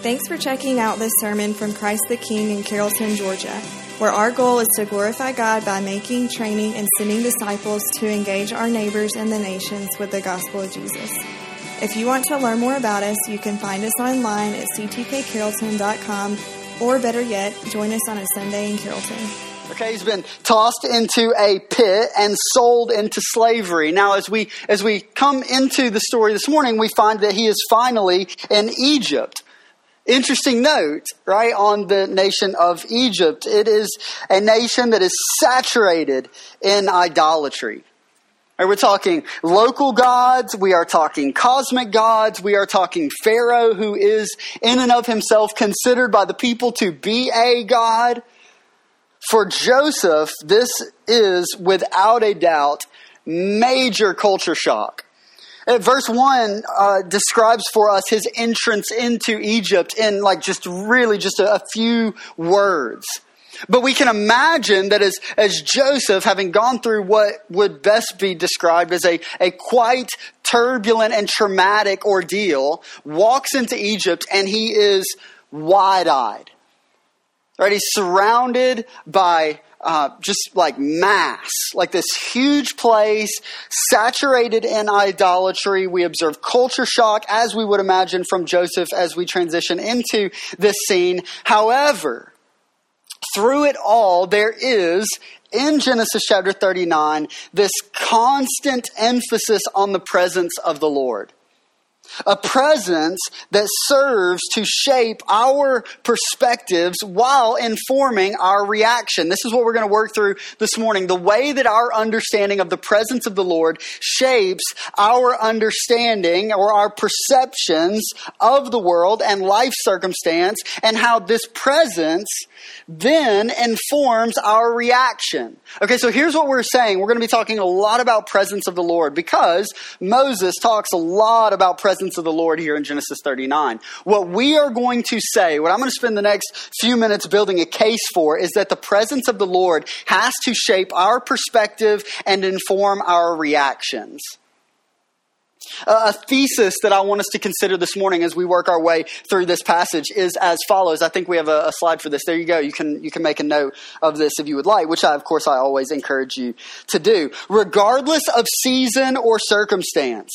Thanks for checking out this sermon from Christ the King in Carrollton, Georgia, where our goal is to glorify God by making, training, and sending disciples to engage our neighbors and the nations with the gospel of Jesus. If you want to learn more about us, you can find us online at ctkcarrollton.com, or better yet, join us on a Sunday in Carrollton. Okay, he's been tossed into a pit and sold into slavery. Now, as we as we come into the story this morning, we find that he is finally in Egypt. Interesting note, right, on the nation of Egypt. It is a nation that is saturated in idolatry. Right, we're talking local gods, we are talking cosmic gods, we are talking Pharaoh, who is in and of himself considered by the people to be a god. For Joseph, this is without a doubt major culture shock. Uh, verse 1 uh, describes for us his entrance into Egypt in like just really just a, a few words. But we can imagine that as, as Joseph, having gone through what would best be described as a, a quite turbulent and traumatic ordeal, walks into Egypt and he is wide eyed. Right? He's surrounded by uh, just like mass, like this huge place saturated in idolatry. We observe culture shock, as we would imagine from Joseph as we transition into this scene. However, through it all, there is in Genesis chapter 39 this constant emphasis on the presence of the Lord a presence that serves to shape our perspectives while informing our reaction. This is what we're going to work through this morning. The way that our understanding of the presence of the Lord shapes our understanding or our perceptions of the world and life circumstance, and how this presence then informs our reaction. Okay, so here's what we're saying. We're going to be talking a lot about presence of the Lord because Moses talks a lot about presence presence of the Lord here in Genesis 39. What we are going to say, what I'm going to spend the next few minutes building a case for, is that the presence of the Lord has to shape our perspective and inform our reactions. A thesis that I want us to consider this morning as we work our way through this passage is as follows. I think we have a, a, slide for this. There you go. You can you can make a note of this if you would like, which I of course I always encourage you to do. Regardless of season or circumstance,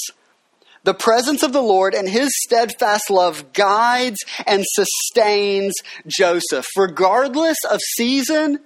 the presence of the Lord and his steadfast love guides and sustains Joseph, regardless of season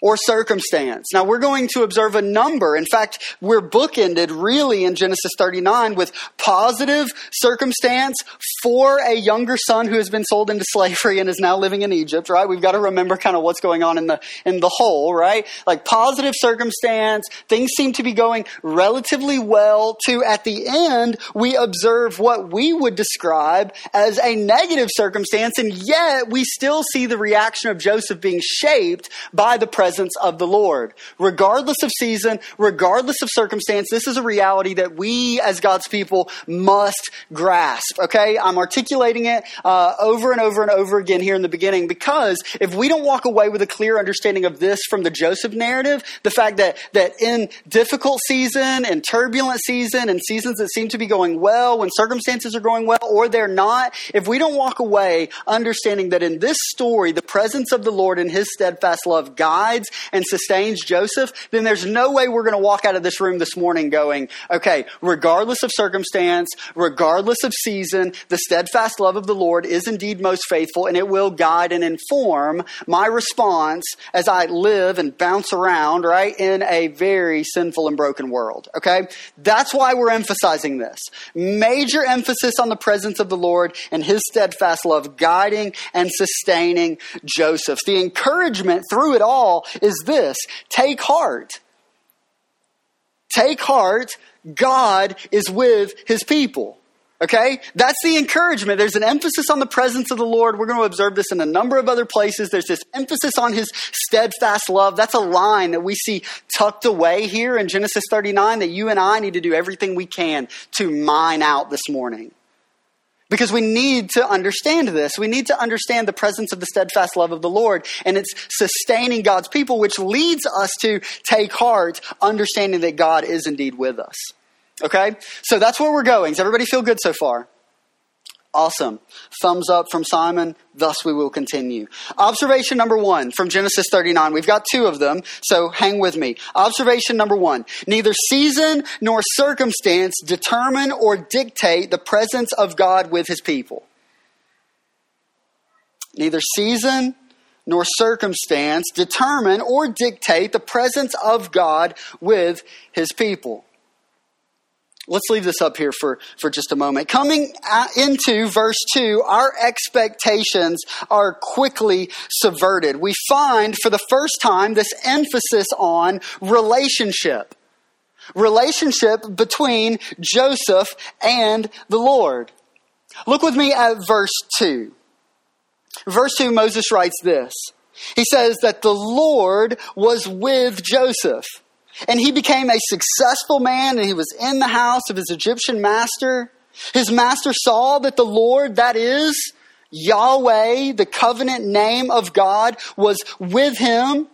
or circumstance. Now we're going to observe a number. In fact, we're bookended really in Genesis 39 with positive circumstance for a younger son who has been sold into slavery and is now living in Egypt, right? We've got to remember kind of what's going on in the, in the whole, right? Like positive circumstance, things seem to be going relatively well to at the end, we observe what we would describe as a negative circumstance and yet we still see the reaction of Joseph being shaped by the presence presence of the Lord. Regardless of season, regardless of circumstance, this is a reality that we as God's people must grasp. Okay? I'm articulating it uh, over and over and over again here in the beginning because if we don't walk away with a clear understanding of this from the Joseph narrative, the fact that, that in difficult season and turbulent season and seasons that seem to be going well, when circumstances are going well or they're not, if we don't walk away understanding that in this story, the presence of the Lord and his steadfast love guides guides and sustains Joseph, then there's no way we're going to walk out of this room this morning going, okay, regardless of circumstance, regardless of season, the steadfast love of the Lord is indeed most faithful and it will guide and inform my response as I live and bounce around, right, in a very sinful and broken world. Okay? That's why we're emphasizing this. Major emphasis on the presence of the Lord and his steadfast love guiding and sustaining Joseph. The encouragement through it all is this take heart. Take heart. God is with his people. Okay? That's the encouragement. There's an emphasis on the presence of the Lord. We're going to observe this in a number of other places. There's this emphasis on his steadfast love. That's a line that we see tucked away here in Genesis 39 that you and I need to do everything we can to mine out this morning. Because we need to understand this. We need to understand the presence of the steadfast love of the Lord and it's sustaining God's people, which leads us to take heart, understanding that God is indeed with us. Okay? So that's where we're going. Does everybody feel good so far? Awesome. Thumbs up from Simon. Thus we will continue. Observation number one from Genesis 39. We've got two of them, so hang with me. Observation number one. Neither season nor circumstance determine or dictate the presence of God with his people. Neither season nor circumstance determine or dictate the presence of God with his people. Let's leave this up here for, for just a moment. Coming uh, into verse 2, our expectations are quickly subverted. We find for the first time this emphasis on relationship. Relationship between Joseph and the Lord. Look with me at verse 2. Verse 2, Moses writes this. He says that the Lord was with Joseph. And he became a successful man, and he was in the house of his Egyptian master. His master saw that the Lord, that is Yahweh, the covenant name of God, was with him,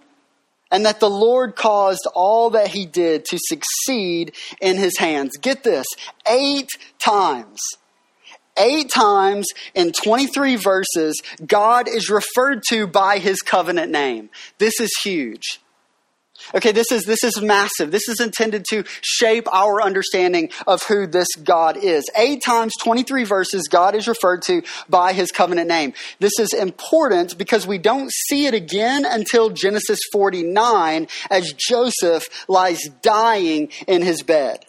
and that the Lord caused all that he did to succeed in his hands. Get this eight times. Eight times in 23 verses, God is referred to by his covenant name. This is huge. Okay, this is, this is massive. This is intended to shape our understanding of who this God is. Eight times, 23 verses, God is referred to by his covenant name. This is important because we don't see it again until Genesis 49 as Joseph lies dying in his bed.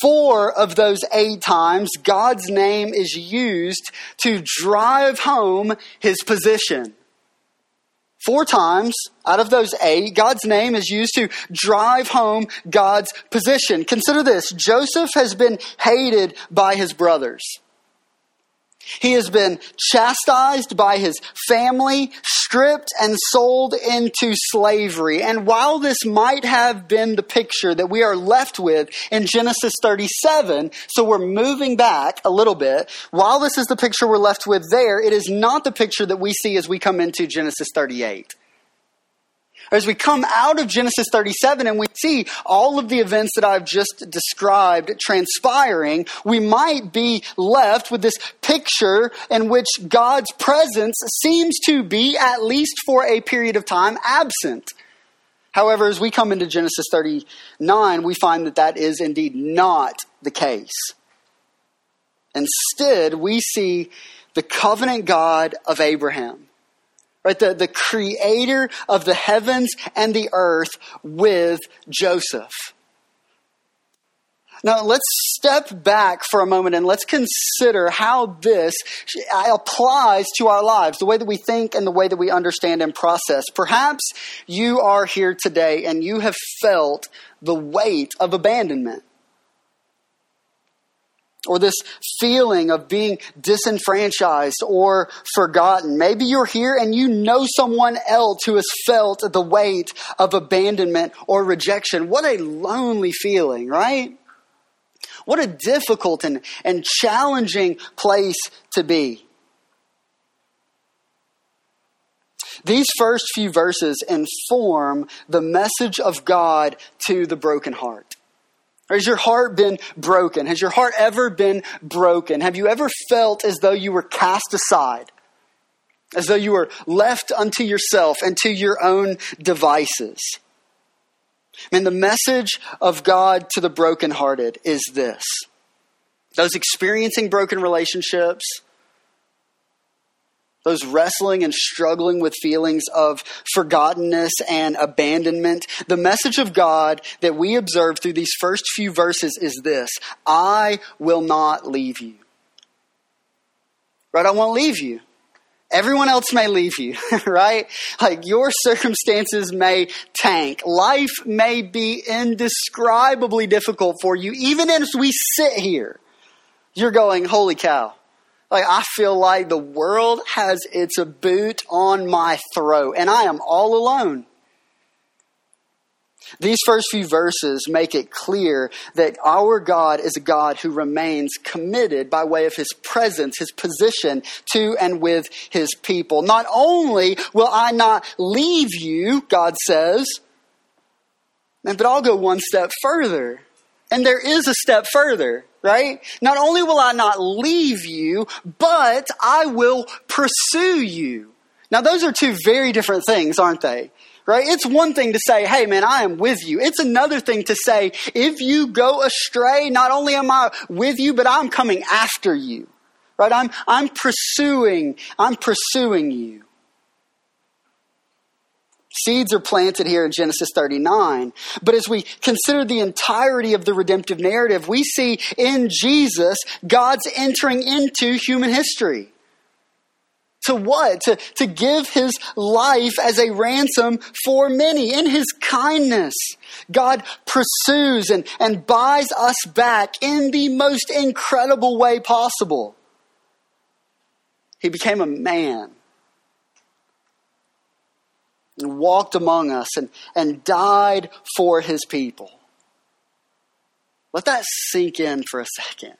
Four of those eight times, God's name is used to drive home his position. Four times out of those eight, God's name is used to drive home God's position. Consider this Joseph has been hated by his brothers. He has been chastised by his family, stripped and sold into slavery. And while this might have been the picture that we are left with in Genesis 37, so we're moving back a little bit, while this is the picture we're left with there, it is not the picture that we see as we come into Genesis 38 as we come out of Genesis 37 and we see all of the events that I've just described transpiring, we might be left with this picture in which God's presence seems to be, at least for a period of time, absent. However, as we come into Genesis 39, we find that that is indeed not the case. Instead, we see the covenant God of Abraham right? The, the creator of the heavens and the earth with Joseph. Now, let's step back for a moment and let's consider how this applies to our lives, the way that we think and the way that we understand and process. Perhaps you are here today and you have felt the weight of abandonment or this feeling of being disenfranchised or forgotten. Maybe you're here and you know someone else who has felt the weight of abandonment or rejection. What a lonely feeling, right? What a difficult and, and challenging place to be. These first few verses inform the message of God to the broken heart. Has your heart been broken? Has your heart ever been broken? Have you ever felt as though you were cast aside? As though you were left unto yourself and to your own devices? And the message of God to the brokenhearted is this those experiencing broken relationships, those wrestling and struggling with feelings of forgottenness and abandonment. The message of God that we observe through these first few verses is this I will not leave you. Right? I won't leave you. Everyone else may leave you, right? Like your circumstances may tank. Life may be indescribably difficult for you. Even as we sit here, you're going, holy cow like, I feel like the world has its boot on my throat, and I am all alone. These first few verses make it clear that our God is a God who remains committed by way of his presence, his position to and with his people. Not only will I not leave you, God says, but I'll go one step further. And there is a step further. Right? Not only will I not leave you, but I will pursue you. Now, those are two very different things, aren't they? Right? It's one thing to say, hey man, I am with you. It's another thing to say, if you go astray, not only am I with you, but I'm coming after you. Right? I'm, I'm pursuing, I'm pursuing you. Seeds are planted here in Genesis 39. But as we consider the entirety of the redemptive narrative, we see in Jesus God's entering into human history. To what? To, to give his life as a ransom for many. In his kindness, God pursues and, and buys us back in the most incredible way possible. He became a man and walked among us and, and died for his people. Let that sink in for a second.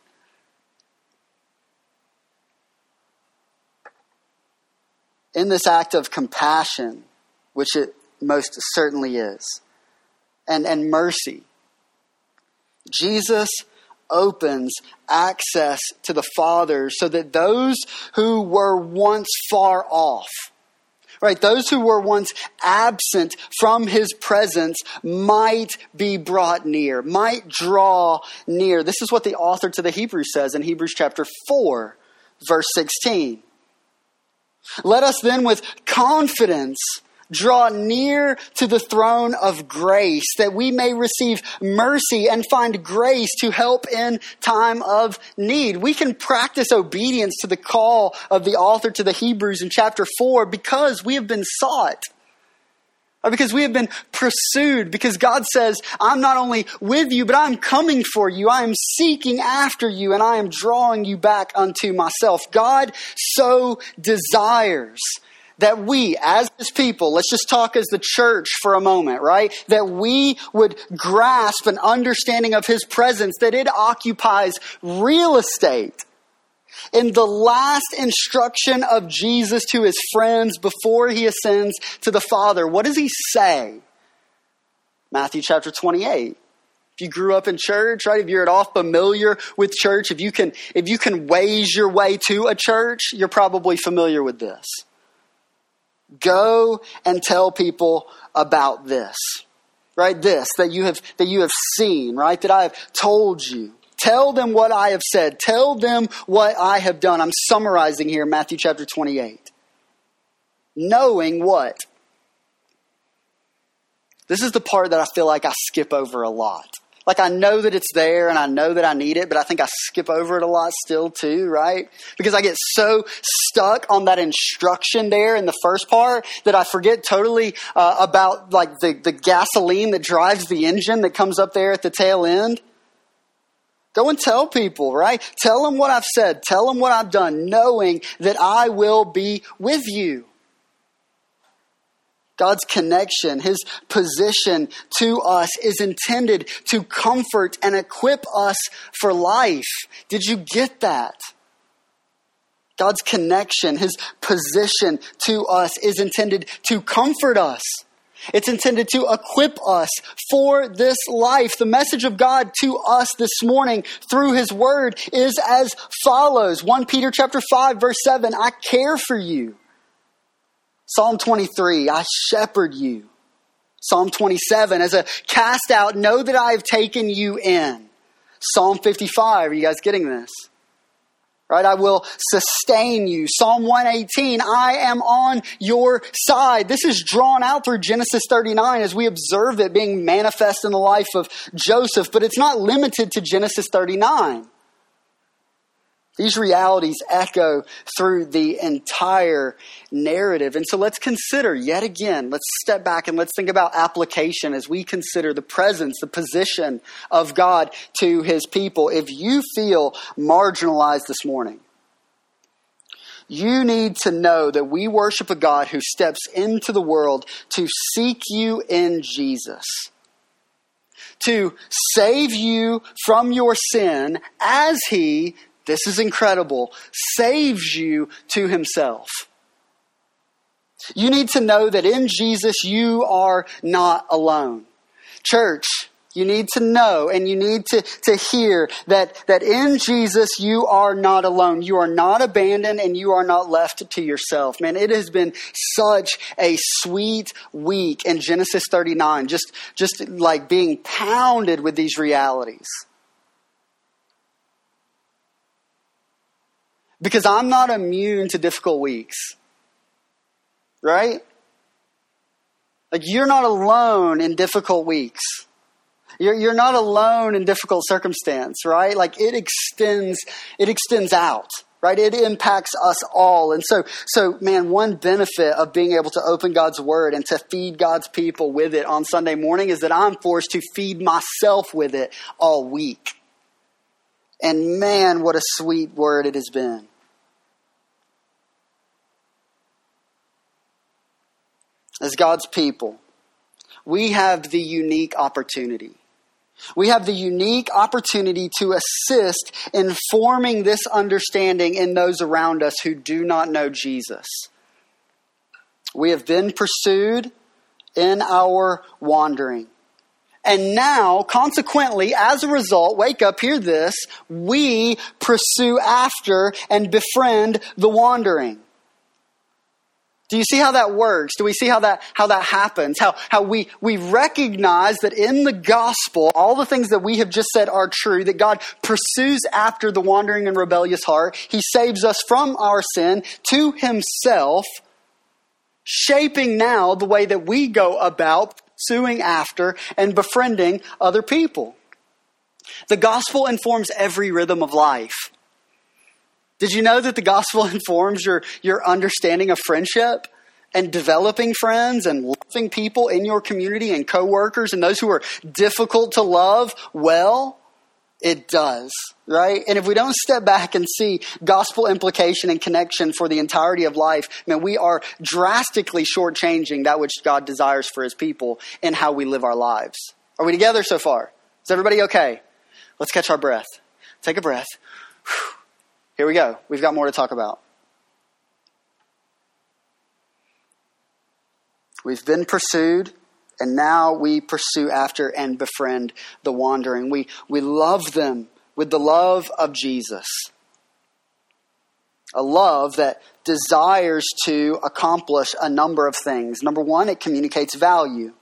In this act of compassion, which it most certainly is, and, and mercy, Jesus opens access to the Father so that those who were once far off, right? Those who were once absent from his presence might be brought near, might draw near. This is what the author to the Hebrews says in Hebrews chapter 4, verse 16. Let us then with confidence draw near to the throne of grace that we may receive mercy and find grace to help in time of need. We can practice obedience to the call of the author to the Hebrews in chapter 4 because we have been sought. Or because we have been pursued, because God says, I'm not only with you, but I'm coming for you. I am seeking after you, and I am drawing you back unto myself. God so desires that we, as his people, let's just talk as the church for a moment, right? That we would grasp an understanding of his presence, that it occupies real estate. In the last instruction of Jesus to his friends before he ascends to the Father, what does he say? Matthew chapter 28 if you grew up in church, right? If you're at all familiar with church, if you can, if you can ways your way to a church, you're probably familiar with this. Go and tell people about this. Right? This that you have that you have seen, right? That I have told you. Tell them what I have said. Tell them what I have done. I'm summarizing here Matthew chapter 28. Knowing what? This is the part that I feel like I skip over a lot. Like I know that it's there and I know that I need it, but I think I skip over it a lot still too, right? Because I get so stuck on that instruction there in the first part that I forget totally uh, about like the, the gasoline that drives the engine that comes up there at the tail end. Go and tell people, right? Tell them what I've said. Tell them what I've done, knowing that I will be with you. God's connection, his position to us is intended to comfort and equip us for life. Did you get that? God's connection, his position to us is intended to comfort us. It's intended to equip us for this life. The message of God to us this morning through his word is as follows. 1 Peter chapter 5 verse 7, I care for you. Psalm 23, I shepherd you. Psalm 27, as a cast out, know that I have taken you in. Psalm 55, are you guys getting this? Right? I will sustain you. Psalm 118, I am on your side. This is drawn out through Genesis 39 as we observe it being manifest in the life of Joseph, but it's not limited to Genesis 39. These realities echo through the entire narrative. And so let's consider yet again, let's step back and let's think about application as we consider the presence, the position of God to his people. If you feel marginalized this morning, you need to know that we worship a God who steps into the world to seek you in Jesus to save you from your sin as he this is incredible, saves you to himself. You need to know that in Jesus you are not alone. Church, You need to know and you need to, to hear that, that in Jesus you are not alone. You are not abandoned and you are not left to yourself. Man, it has been such a sweet week in Genesis 39, just, just like being pounded with these realities. Because I'm not immune to difficult weeks. Right? Like you're not alone in difficult weeks. You're, you're not alone in difficult circumstance, right? Like it extends, it extends out, right? It impacts us all. And so, so man, one benefit of being able to open God's word and to feed God's people with it on Sunday morning is that I'm forced to feed myself with it all week. And man, what a sweet word it has been. As God's people, we have the unique opportunity we have the unique opportunity to assist in forming this understanding in those around us who do not know Jesus. We have been pursued in our wandering. And now, consequently, as a result, wake up, hear this, we pursue after and befriend the wandering. Do you see how that works? Do we see how that, how that happens? How, how we, we recognize that in the gospel, all the things that we have just said are true, that God pursues after the wandering and rebellious heart. He saves us from our sin to himself, shaping now the way that we go about pursuing after and befriending other people. The gospel informs every rhythm of life. Did you know that the gospel informs your, your understanding of friendship and developing friends and loving people in your community and coworkers and those who are difficult to love? Well, it does, right? And if we don't step back and see gospel implication and connection for the entirety of life, man, we are drastically shortchanging that which God desires for his people and how we live our lives. Are we together so far? Is everybody okay? Let's catch our breath. Take a breath. Whew. Here we go. We've got more to talk about. We've been pursued, and now we pursue after and befriend the wandering. We, we love them with the love of Jesus. A love that desires to accomplish a number of things. Number one, it communicates value.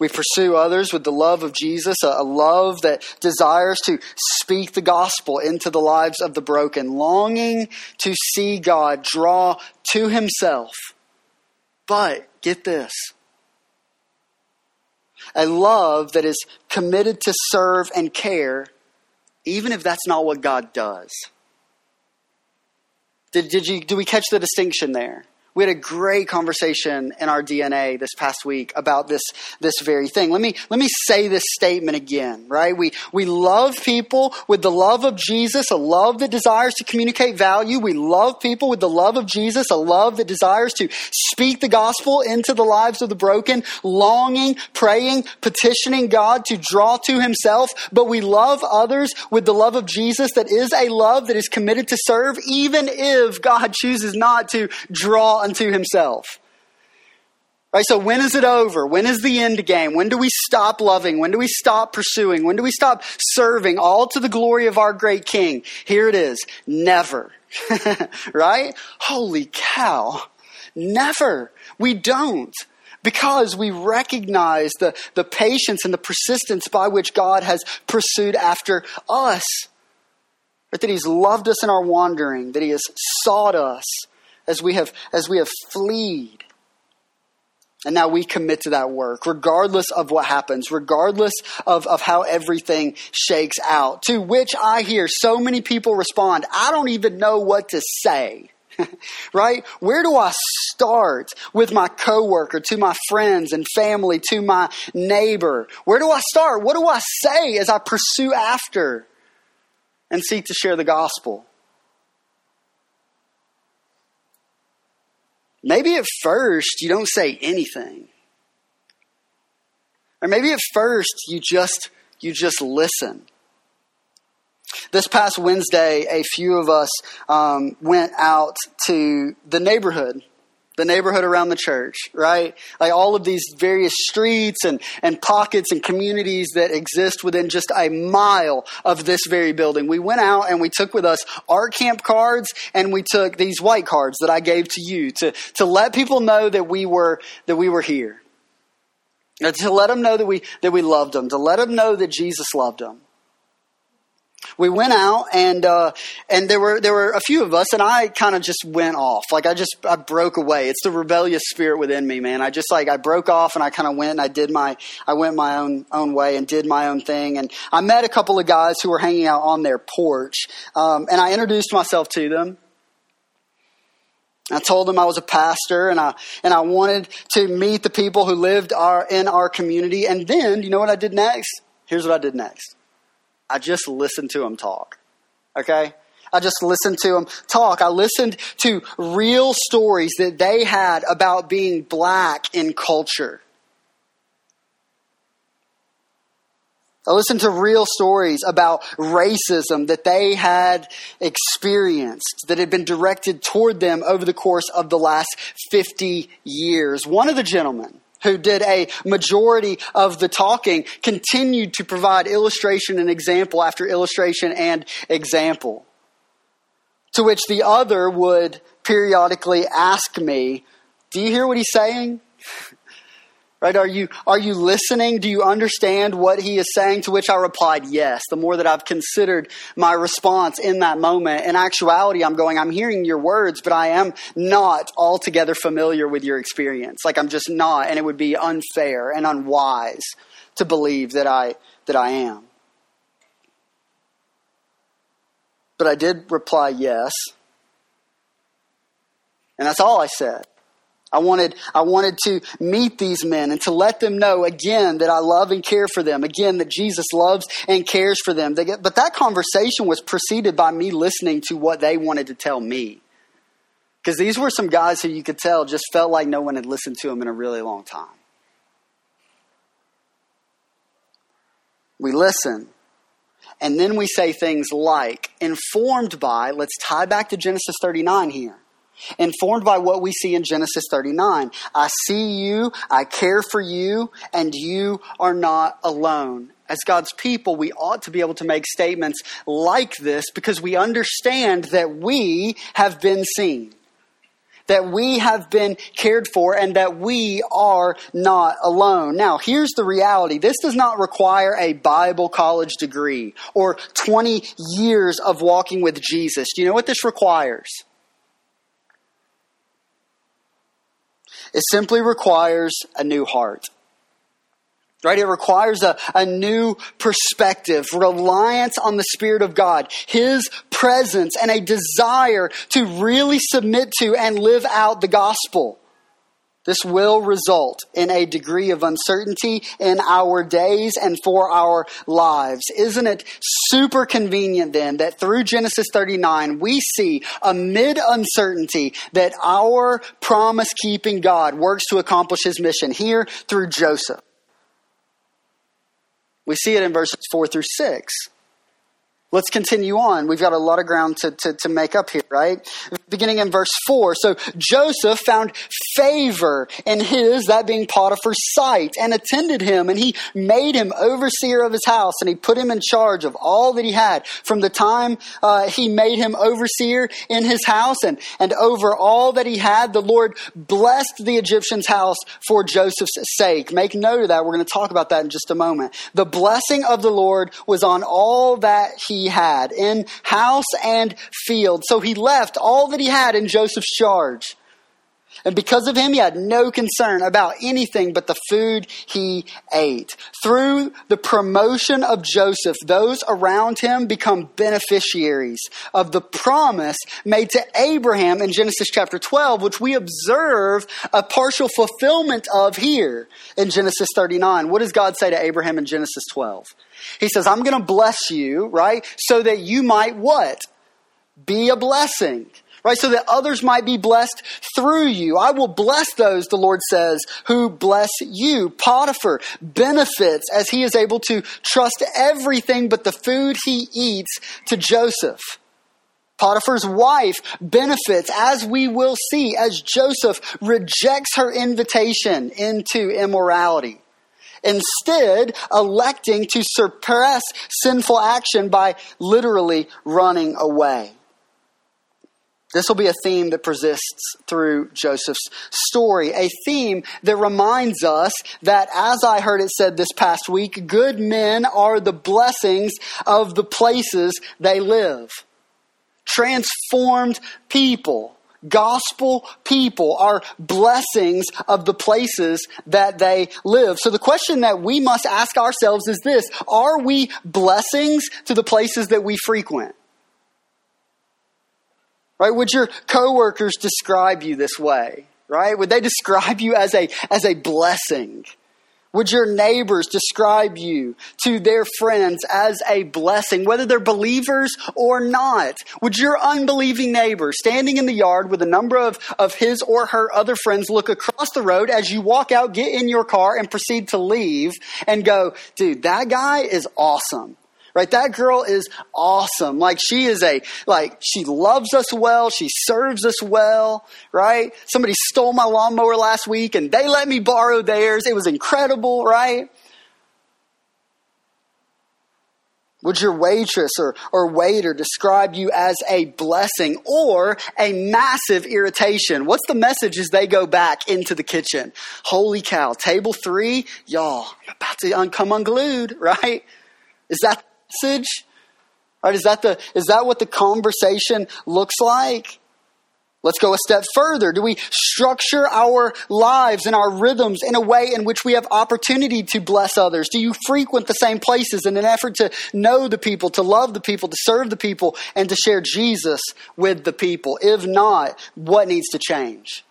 We pursue others with the love of Jesus, a love that desires to speak the gospel into the lives of the broken, longing to see God draw to himself. But get this a love that is committed to serve and care, even if that's not what God does. Did, did, you, do we catch the distinction there? We had a great conversation in our DNA this past week about this, this very thing. Let me, let me say this statement again, right? We, we love people with the love of Jesus, a love that desires to communicate value. We love people with the love of Jesus, a love that desires to speak the gospel into the lives of the broken, longing, praying, petitioning God to draw to himself. But we love others with the love of Jesus that is a love that is committed to serve, even if God chooses not to draw unto himself. Right, so when is it over? When is the end game? When do we stop loving? When do we stop pursuing? When do we stop serving all to the glory of our great king? Here it is. Never. right? Holy cow. Never. We don't. Because we recognize the, the patience and the persistence by which God has pursued after us. Right? That He's loved us in our wandering, that He has sought us, as we have as we have fleed. And now we commit to that work, regardless of what happens, regardless of, of how everything shakes out. To which I hear so many people respond, I don't even know what to say. right? Where do I start with my coworker, to my friends and family, to my neighbor? Where do I start? What do I say as I pursue after and seek to share the gospel? Maybe at first you don't say anything. Or maybe at first you just you just listen. This past Wednesday, a few of us um, went out to the neighborhood the neighborhood around the church, right? Like all of these various streets and, and pockets and communities that exist within just a mile of this very building. We went out and we took with us art camp cards and we took these white cards that I gave to you to, to let people know that we were, that we were here. Uh, to let them know that we, that we loved them, to let them know that Jesus loved them we went out and uh, and there were there were a few of us and I kind of just went off. Like I just I broke away. It's the rebellious spirit within me man. I just like I broke off and I kind of went and I did my I went my own own way and did my own thing. And I met a couple of guys who were hanging out on their porch um, and I introduced myself to them. I told them I was a pastor and I and I wanted to meet the people who lived our in our community. And then you know what I did next? Here's what I did next I just listened to him talk. Okay? I just listened to him talk. I listened to real stories that they had about being black in culture. I listened to real stories about racism that they had experienced, that had been directed toward them over the course of the last 50 years. One of the gentlemen who did a majority of the talking, continued to provide illustration and example after illustration and example. To which the other would periodically ask me, Do you hear what he's saying? Right? Are you, are you listening? Do you understand what he is saying? To which I replied, yes. The more that I've considered my response in that moment, in actuality, I'm going, I'm hearing your words, but I am not altogether familiar with your experience. Like I'm just not, and it would be unfair and unwise to believe that I, that I am. But I did reply yes. And that's all I said. I wanted, I wanted to meet these men and to let them know again that I love and care for them. Again, that Jesus loves and cares for them. But that conversation was preceded by me listening to what they wanted to tell me. Because these were some guys who you could tell just felt like no one had listened to them in a really long time. We listen. And then we say things like, informed by, let's tie back to Genesis 39 here informed by what we see in Genesis 39. I see you, I care for you, and you are not alone. As God's people, we ought to be able to make statements like this because we understand that we have been seen, that we have been cared for, and that we are not alone. Now, here's the reality this does not require a Bible college degree or 20 years of walking with Jesus. Do you know what this requires? It simply requires a new heart. Right? It requires a, a new perspective, reliance on the Spirit of God, His presence, and a desire to really submit to and live out the gospel. This will result in a degree of uncertainty in our days and for our lives. Isn't it super convenient then that through Genesis 39 we see amid uncertainty that our promise keeping God works to accomplish his mission here through Joseph? We see it in verses 4 through 6. Let's continue on. We've got a lot of ground to, to, to, make up here, right? Beginning in verse 4. So Joseph found favor in his, that being Potiphar's sight, and attended him, and he made him overseer of his house, and he put him in charge of all that he had. From the time uh, he made him overseer in his house and, and over all that he had, the Lord blessed the Egyptian's house for Joseph's sake. Make note of that. We're going to talk about that in just a moment. The blessing of the Lord was on all that he had in house and field. So he left all that he had in Joseph's charge. And because of him, he had no concern about anything but the food he ate. Through the promotion of Joseph, those around him become beneficiaries of the promise made to Abraham in Genesis chapter 12, which we observe a partial fulfillment of here in Genesis 39. What does God say to Abraham in Genesis 12? He says, I'm going to bless you, right? So that you might what? Be a blessing right? So that others might be blessed through you. I will bless those, the Lord says, who bless you. Potiphar benefits as he is able to trust everything but the food he eats to Joseph. Potiphar's wife benefits, as we will see, as Joseph rejects her invitation into immorality. Instead, electing to suppress sinful action by literally running away. This will be a theme that persists through Joseph's story, a theme that reminds us that, as I heard it said this past week, good men are the blessings of the places they live. Transformed people, gospel people, are blessings of the places that they live. So the question that we must ask ourselves is this Are we blessings to the places that we frequent? Right? Would your coworkers describe you this way? Right? Would they describe you as a, as a blessing? Would your neighbors describe you to their friends as a blessing, whether they're believers or not? Would your unbelieving neighbor standing in the yard with a number of, of his or her other friends look across the road as you walk out, get in your car, and proceed to leave and go, dude, that guy is awesome? Right? That girl is awesome. Like she is a, like she loves us well. She serves us well, right? Somebody stole my lawnmower last week and they let me borrow theirs. It was incredible, right? Would your waitress or, or waiter describe you as a blessing or a massive irritation? What's the message as they go back into the kitchen? Holy cow, table three, y'all, I'm about to come unglued, right? Is that message? Right? Is that the is that what the conversation looks like? Let's go a step further. Do we structure our lives and our rhythms in a way in which we have opportunity to bless others? Do you frequent the same places in an effort to know the people, to love the people, to serve the people, and to share Jesus with the people? If not, what needs to change?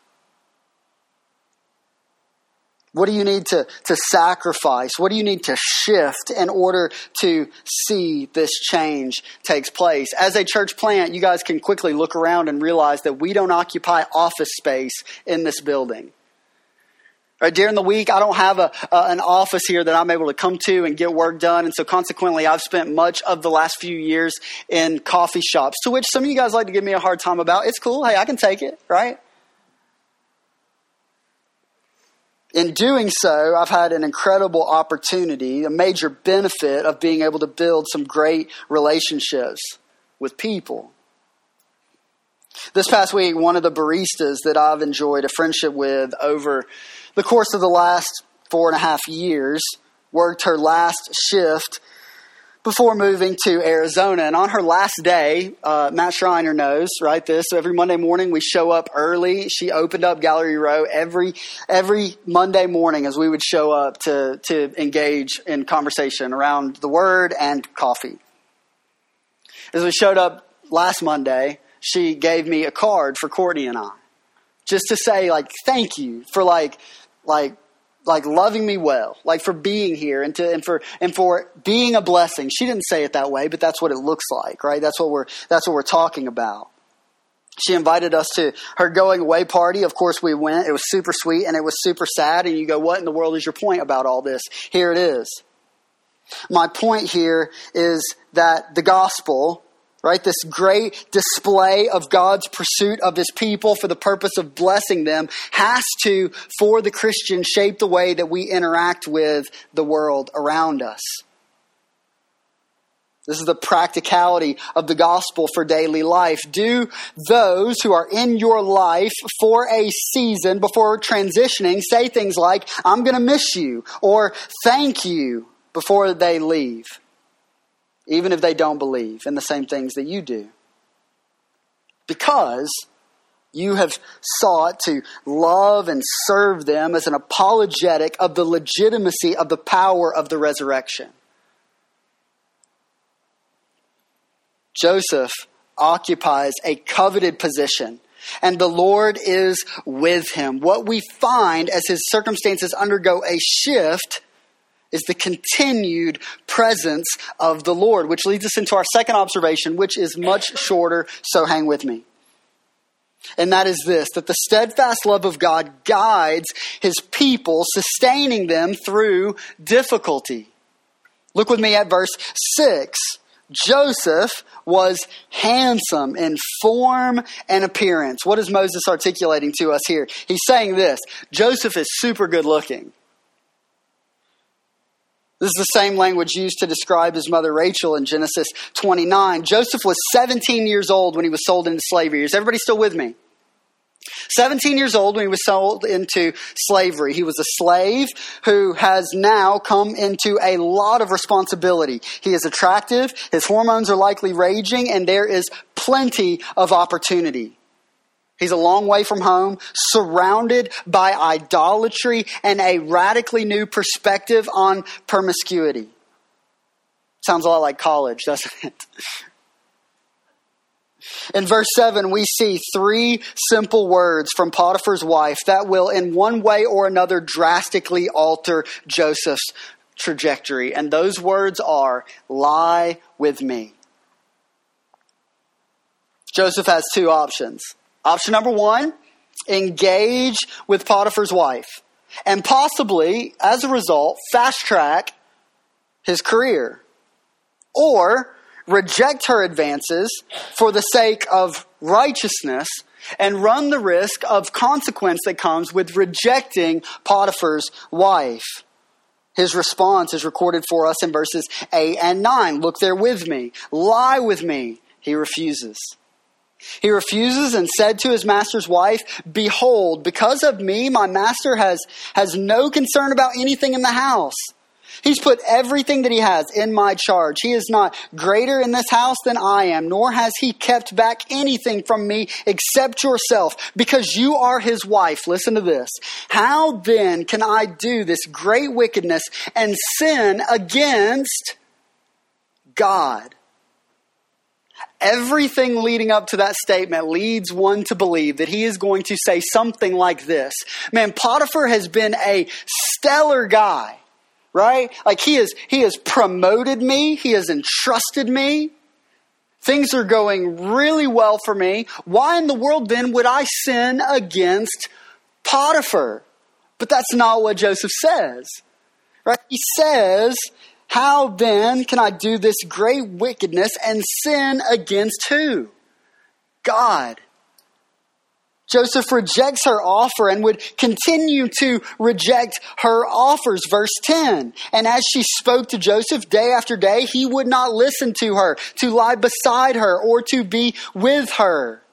What do you need to, to sacrifice? What do you need to shift in order to see this change takes place? As a church plant, you guys can quickly look around and realize that we don't occupy office space in this building. Right, during the week, I don't have a, uh, an office here that I'm able to come to and get work done. And so consequently, I've spent much of the last few years in coffee shops, to which some of you guys like to give me a hard time about. It's cool. Hey, I can take it, right? In doing so, I've had an incredible opportunity, a major benefit of being able to build some great relationships with people. This past week, one of the baristas that I've enjoyed a friendship with over the course of the last four and a half years worked her last shift before moving to Arizona. And on her last day, uh, Matt Schreiner knows, right? This so every Monday morning we show up early. She opened up Gallery Row every every Monday morning as we would show up to to engage in conversation around the Word and coffee. As we showed up last Monday, she gave me a card for Courtney and I, just to say like thank you for like like like loving me well, like for being here and to and for and for being a blessing. She didn't say it that way, but that's what it looks like, right? That's what we're that's what we're talking about. She invited us to her going away party. Of course, we went. It was super sweet and it was super sad. And you go, what in the world is your point about all this? Here it is. My point here is that the gospel right? This great display of God's pursuit of his people for the purpose of blessing them has to, for the Christian, shape the way that we interact with the world around us. This is the practicality of the gospel for daily life. Do those who are in your life for a season before transitioning say things like, I'm going to miss you, or thank you before they leave? Even if they don't believe in the same things that you do. Because you have sought to love and serve them as an apologetic of the legitimacy of the power of the resurrection. Joseph occupies a coveted position and the Lord is with him. What we find as his circumstances undergo a shift is the continued presence of the Lord, which leads us into our second observation, which is much shorter, so hang with me. And that is this that the steadfast love of God guides his people, sustaining them through difficulty. Look with me at verse 6. Joseph was handsome in form and appearance. What is Moses articulating to us here? He's saying this Joseph is super good looking. This is the same language used to describe his mother Rachel in Genesis 29. Joseph was 17 years old when he was sold into slavery. Is everybody still with me? 17 years old when he was sold into slavery. He was a slave who has now come into a lot of responsibility. He is attractive, his hormones are likely raging, and there is plenty of opportunity. He's a long way from home, surrounded by idolatry and a radically new perspective on promiscuity. Sounds a lot like college, doesn't it? In verse 7, we see three simple words from Potiphar's wife that will, in one way or another, drastically alter Joseph's trajectory. And those words are, lie with me. Joseph has two options. Option number one, engage with Potiphar's wife. And possibly, as a result, fast track his career. Or reject her advances for the sake of righteousness and run the risk of consequence that comes with rejecting Potiphar's wife. His response is recorded for us in verses 8 and 9. Look there with me. Lie with me. He refuses. He refuses and said to his master's wife, Behold, because of me, my master has, has no concern about anything in the house. He's put everything that he has in my charge. He is not greater in this house than I am, nor has he kept back anything from me except yourself, because you are his wife. Listen to this. How then can I do this great wickedness and sin against God? Everything leading up to that statement leads one to believe that he is going to say something like this Man, Potiphar has been a stellar guy right? Like he is, he has promoted me. He has entrusted me. Things are going really well for me. Why in the world then would I sin against Potiphar? But that's not what Joseph says, right? He says, how then can I do this great wickedness and sin against who? God. Joseph rejects her offer and would continue to reject her offers. Verse 10. And as she spoke to Joseph day after day, he would not listen to her, to lie beside her, or to be with her.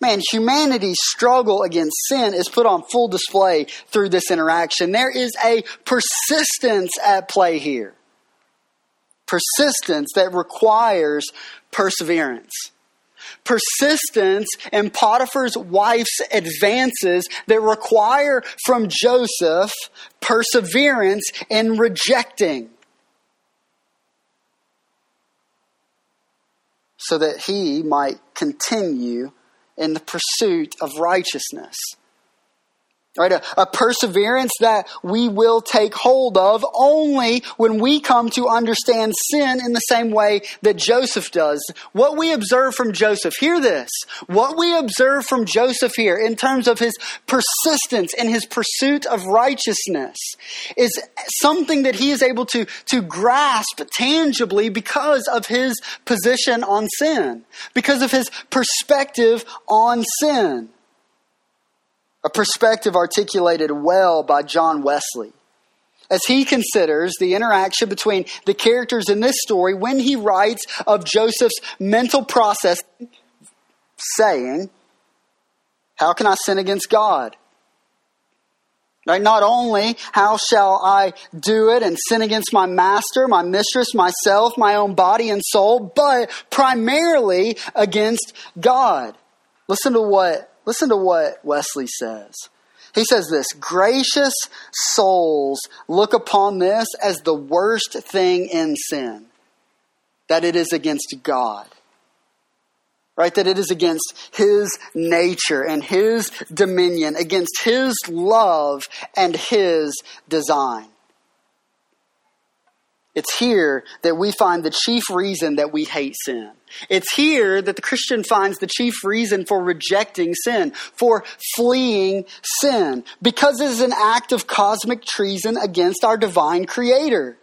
Man, humanity's struggle against sin is put on full display through this interaction. There is a persistence at play here. Persistence that requires perseverance persistence in Potiphar's wife's advances that require from Joseph perseverance in rejecting. So that he might continue in the pursuit of righteousness. Right? A, a, perseverance that we will take hold of only when we come to understand sin in the same way that Joseph does. What we observe from Joseph, hear this. What we observe from Joseph here in terms of his persistence and his pursuit of righteousness is something that he is able to, to grasp tangibly because of his position on sin, because of his perspective on sin a perspective articulated well by John Wesley as he considers the interaction between the characters in this story when he writes of Joseph's mental process, saying, How can I sin against God? Right? Not only how shall I do it and sin against my master, my mistress, myself, my own body and soul, but primarily against God. Listen to what Listen to what Wesley says. He says this gracious souls look upon this as the worst thing in sin, that it is against God. Right? That it is against His nature and His dominion, against His love and His design. It's here that we find the chief reason that we hate sin. It's here that the Christian finds the chief reason for rejecting sin, for fleeing sin, because it is an act of cosmic treason against our divine creator.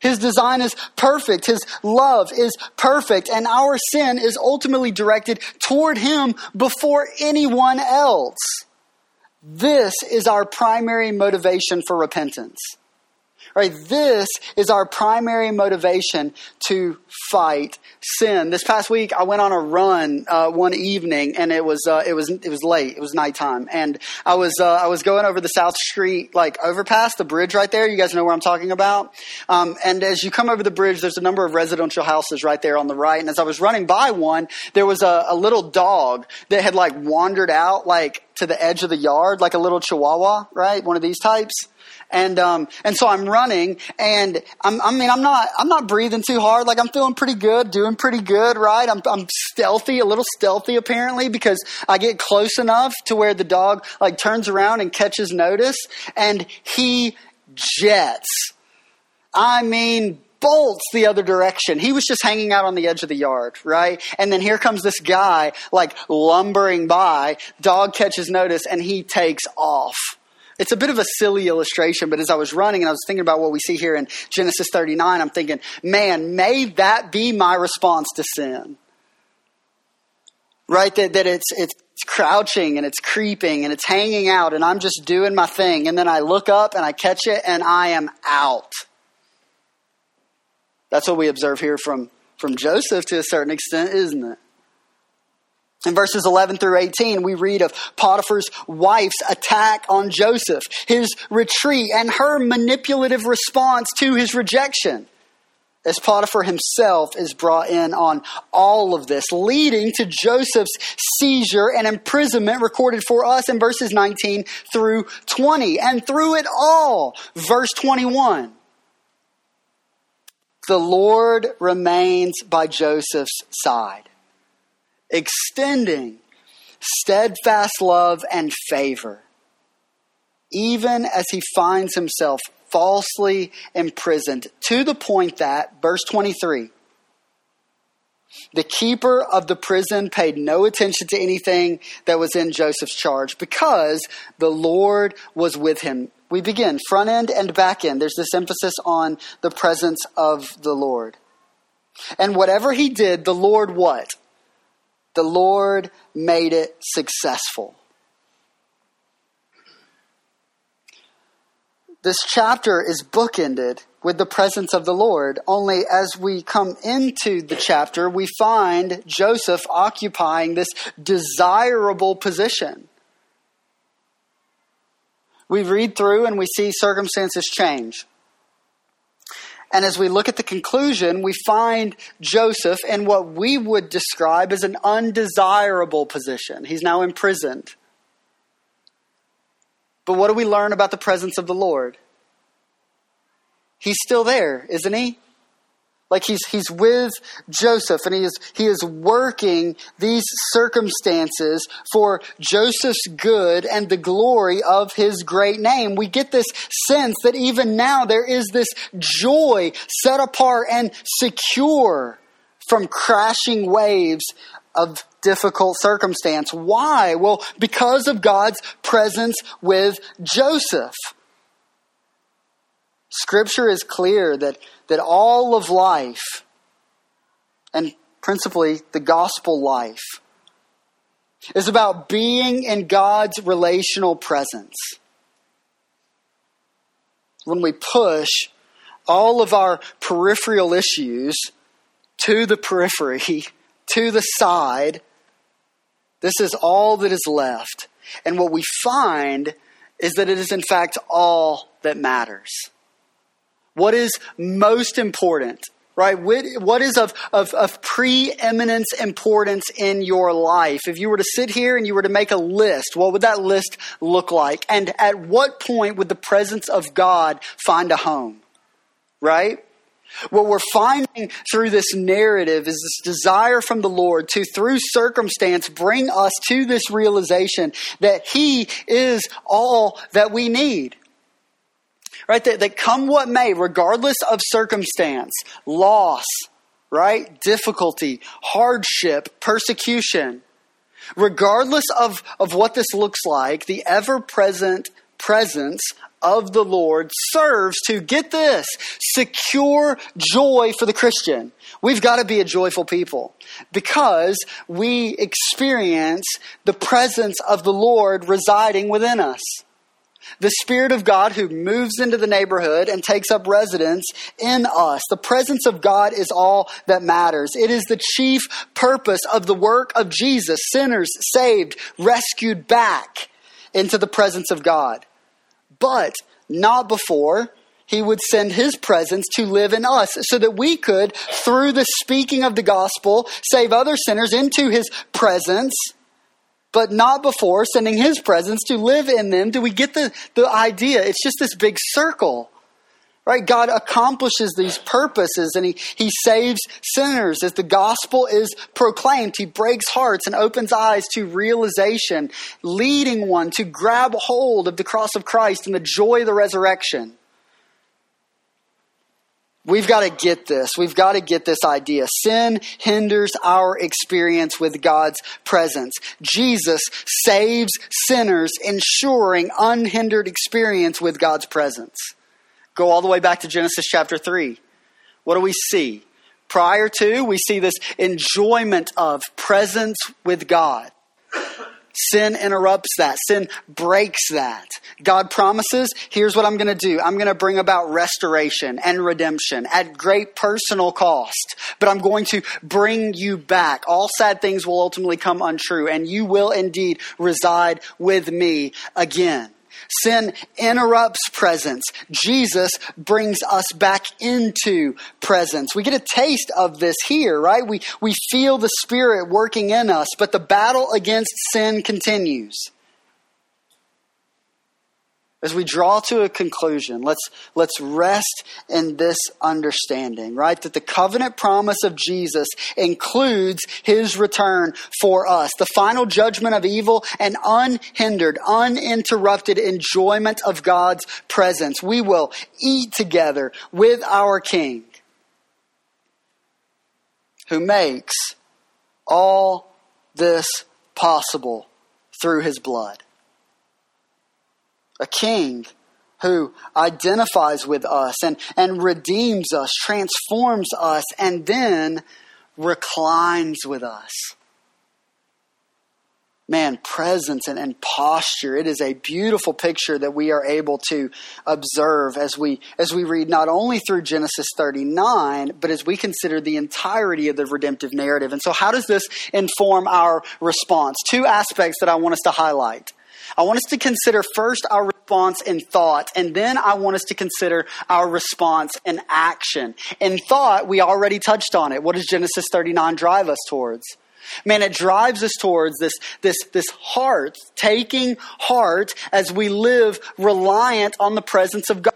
His design is perfect. His love is perfect. And our sin is ultimately directed toward Him before anyone else. This is our primary motivation for repentance. Right? This is our primary motivation to fight sin. This past week, I went on a run uh, one evening, and it was uh, it was it was late. It was nighttime, and I was uh, I was going over the South Street like overpass, the bridge right there. You guys know where I'm talking about. Um, and as you come over the bridge, there's a number of residential houses right there on the right. And as I was running by one, there was a, a little dog that had like wandered out like to the edge of the yard, like a little Chihuahua, right? One of these types and um, and so I'm running, and I'm, I mean I'm not I'm not breathing too hard. Like I'm feeling pretty good, doing pretty good, right? I'm I'm stealthy, a little stealthy apparently, because I get close enough to where the dog like turns around and catches notice, and he jets. I mean, bolts the other direction. He was just hanging out on the edge of the yard, right? And then here comes this guy, like lumbering by. Dog catches notice and he takes off. It's a bit of a silly illustration, but as I was running and I was thinking about what we see here in Genesis 39, I'm thinking, man, may that be my response to sin. Right? That, that it's, it's crouching and it's creeping and it's hanging out and I'm just doing my thing. And then I look up and I catch it and I am out. That's what we observe here from, from Joseph to a certain extent, isn't it? In verses 11 through 18, we read of Potiphar's wife's attack on Joseph, his retreat, and her manipulative response to his rejection. As Potiphar himself is brought in on all of this, leading to Joseph's seizure and imprisonment recorded for us in verses 19 through 20. And through it all, verse 21, the Lord remains by Joseph's side extending steadfast love and favor, even as he finds himself falsely imprisoned, to the point that, verse 23, the keeper of the prison paid no attention to anything that was in Joseph's charge because the Lord was with him. We begin front end and back end. There's this emphasis on the presence of the Lord. And whatever he did, the Lord what? The Lord made it successful. This chapter is bookended with the presence of the Lord. Only as we come into the chapter, we find Joseph occupying this desirable position. We read through and we see circumstances change. And as we look at the conclusion, we find Joseph in what we would describe as an undesirable position. He's now imprisoned. But what do we learn about the presence of the Lord? He's still there, isn't he? Like he's, he's with Joseph and he is, he is working these circumstances for Joseph's good and the glory of his great name. We get this sense that even now there is this joy set apart and secure from crashing waves of difficult circumstance. Why? Well, because of God's presence with Joseph. Scripture is clear that that all of life, and principally the gospel life, is about being in God's relational presence. When we push all of our peripheral issues to the periphery, to the side, this is all that is left. And what we find is that it is, in fact, all that matters. What is most important? Right? What is of, of, of preeminence importance in your life? If you were to sit here and you were to make a list, what would that list look like? And at what point would the presence of God find a home? Right? What we're finding through this narrative is this desire from the Lord to, through circumstance, bring us to this realization that He is all that we need right? That, that come what may, regardless of circumstance, loss, right? Difficulty, hardship, persecution, regardless of, of what this looks like, the ever present presence of the Lord serves to get this secure joy for the Christian. We've got to be a joyful people because we experience the presence of the Lord residing within us. The Spirit of God who moves into the neighborhood and takes up residence in us. The presence of God is all that matters. It is the chief purpose of the work of Jesus. Sinners saved, rescued back into the presence of God. But not before he would send his presence to live in us so that we could, through the speaking of the gospel, save other sinners into his presence but not before sending his presence to live in them. Do we get the, the idea? It's just this big circle. Right? God accomplishes these purposes and he, he saves sinners as the gospel is proclaimed. He breaks hearts and opens eyes to realization, leading one to grab hold of the cross of Christ and the joy of the resurrection. We've got to get this. We've got to get this idea. Sin hinders our experience with God's presence. Jesus saves sinners, ensuring unhindered experience with God's presence. Go all the way back to Genesis chapter 3. What do we see? Prior to, we see this enjoyment of presence with God. Sin interrupts that. Sin breaks that. God promises, here's what I'm going to do. I'm going to bring about restoration and redemption at great personal cost. But I'm going to bring you back. All sad things will ultimately come untrue, and you will indeed reside with me again. Sin interrupts presence. Jesus brings us back into presence. We get a taste of this here, right? We, we feel the Spirit working in us, but the battle against sin continues as we draw to a conclusion, let's, let's rest in this understanding, right? That the covenant promise of Jesus includes his return for us, the final judgment of evil and unhindered, uninterrupted enjoyment of God's presence. We will eat together with our King who makes all this possible through his blood a king who identifies with us and, and redeems us, transforms us, and then reclines with us. Man, presence and, and posture. It is a beautiful picture that we are able to observe as we as we read not only through Genesis 39, but as we consider the entirety of the redemptive narrative. And so how does this inform our response? Two aspects that I want us to highlight. I want us to consider first our response in thought, and then I want us to consider our response in action. In thought, we already touched on it. What does Genesis 39 drive us towards? Man, it drives us towards this, this, this heart, taking heart as we live reliant on the presence of God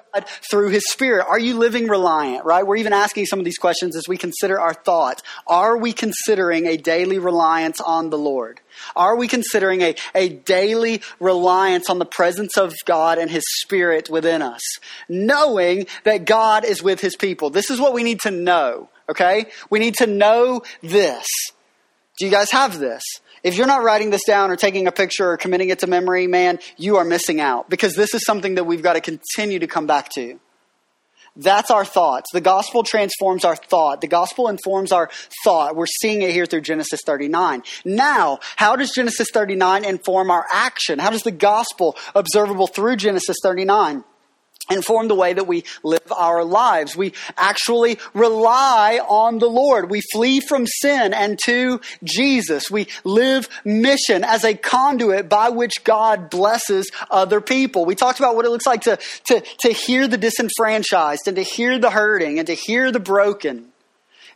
through His Spirit. Are you living reliant, right? We're even asking some of these questions as we consider our thoughts. Are we considering a daily reliance on the Lord? Are we considering a, a daily reliance on the presence of God and His Spirit within us? Knowing that God is with His people. This is what we need to know, okay? We need to know this. Do you guys have this? If you're not writing this down or taking a picture or committing it to memory, man, you are missing out because this is something that we've got to continue to come back to. That's our thoughts. The gospel transforms our thought. The gospel informs our thought. We're seeing it here through Genesis 39. Now, how does Genesis 39 inform our action? How does the gospel, observable through Genesis 39, inform the way that we live our lives. We actually rely on the Lord. We flee from sin and to Jesus. We live mission as a conduit by which God blesses other people. We talked about what it looks like to, to, to hear the disenfranchised and to hear the hurting and to hear the broken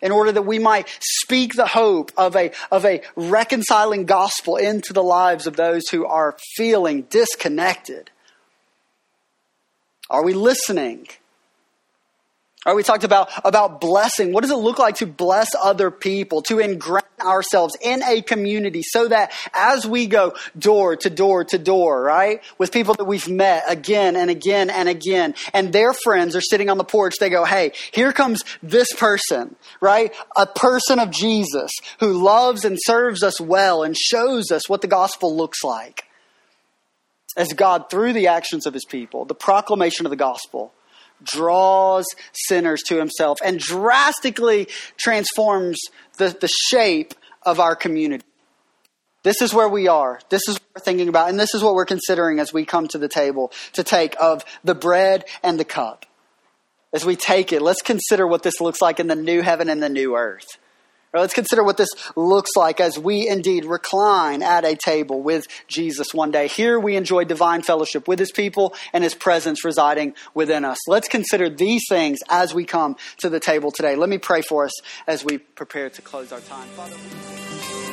in order that we might speak the hope of a, of a reconciling gospel into the lives of those who are feeling disconnected are we listening? Are we talked about, about blessing. What does it look like to bless other people, to ingrain ourselves in a community so that as we go door to door to door, right, with people that we've met again and again and again, and their friends are sitting on the porch, they go, hey, here comes this person, right? A person of Jesus who loves and serves us well and shows us what the gospel looks like. As God, through the actions of his people, the proclamation of the gospel, draws sinners to himself and drastically transforms the, the shape of our community. This is where we are. This is what we're thinking about, and this is what we're considering as we come to the table to take of the bread and the cup. As we take it, let's consider what this looks like in the new heaven and the new earth. Or let's consider what this looks like as we indeed recline at a table with Jesus one day. Here we enjoy divine fellowship with his people and his presence residing within us. Let's consider these things as we come to the table today. Let me pray for us as we prepare to close our time. Father,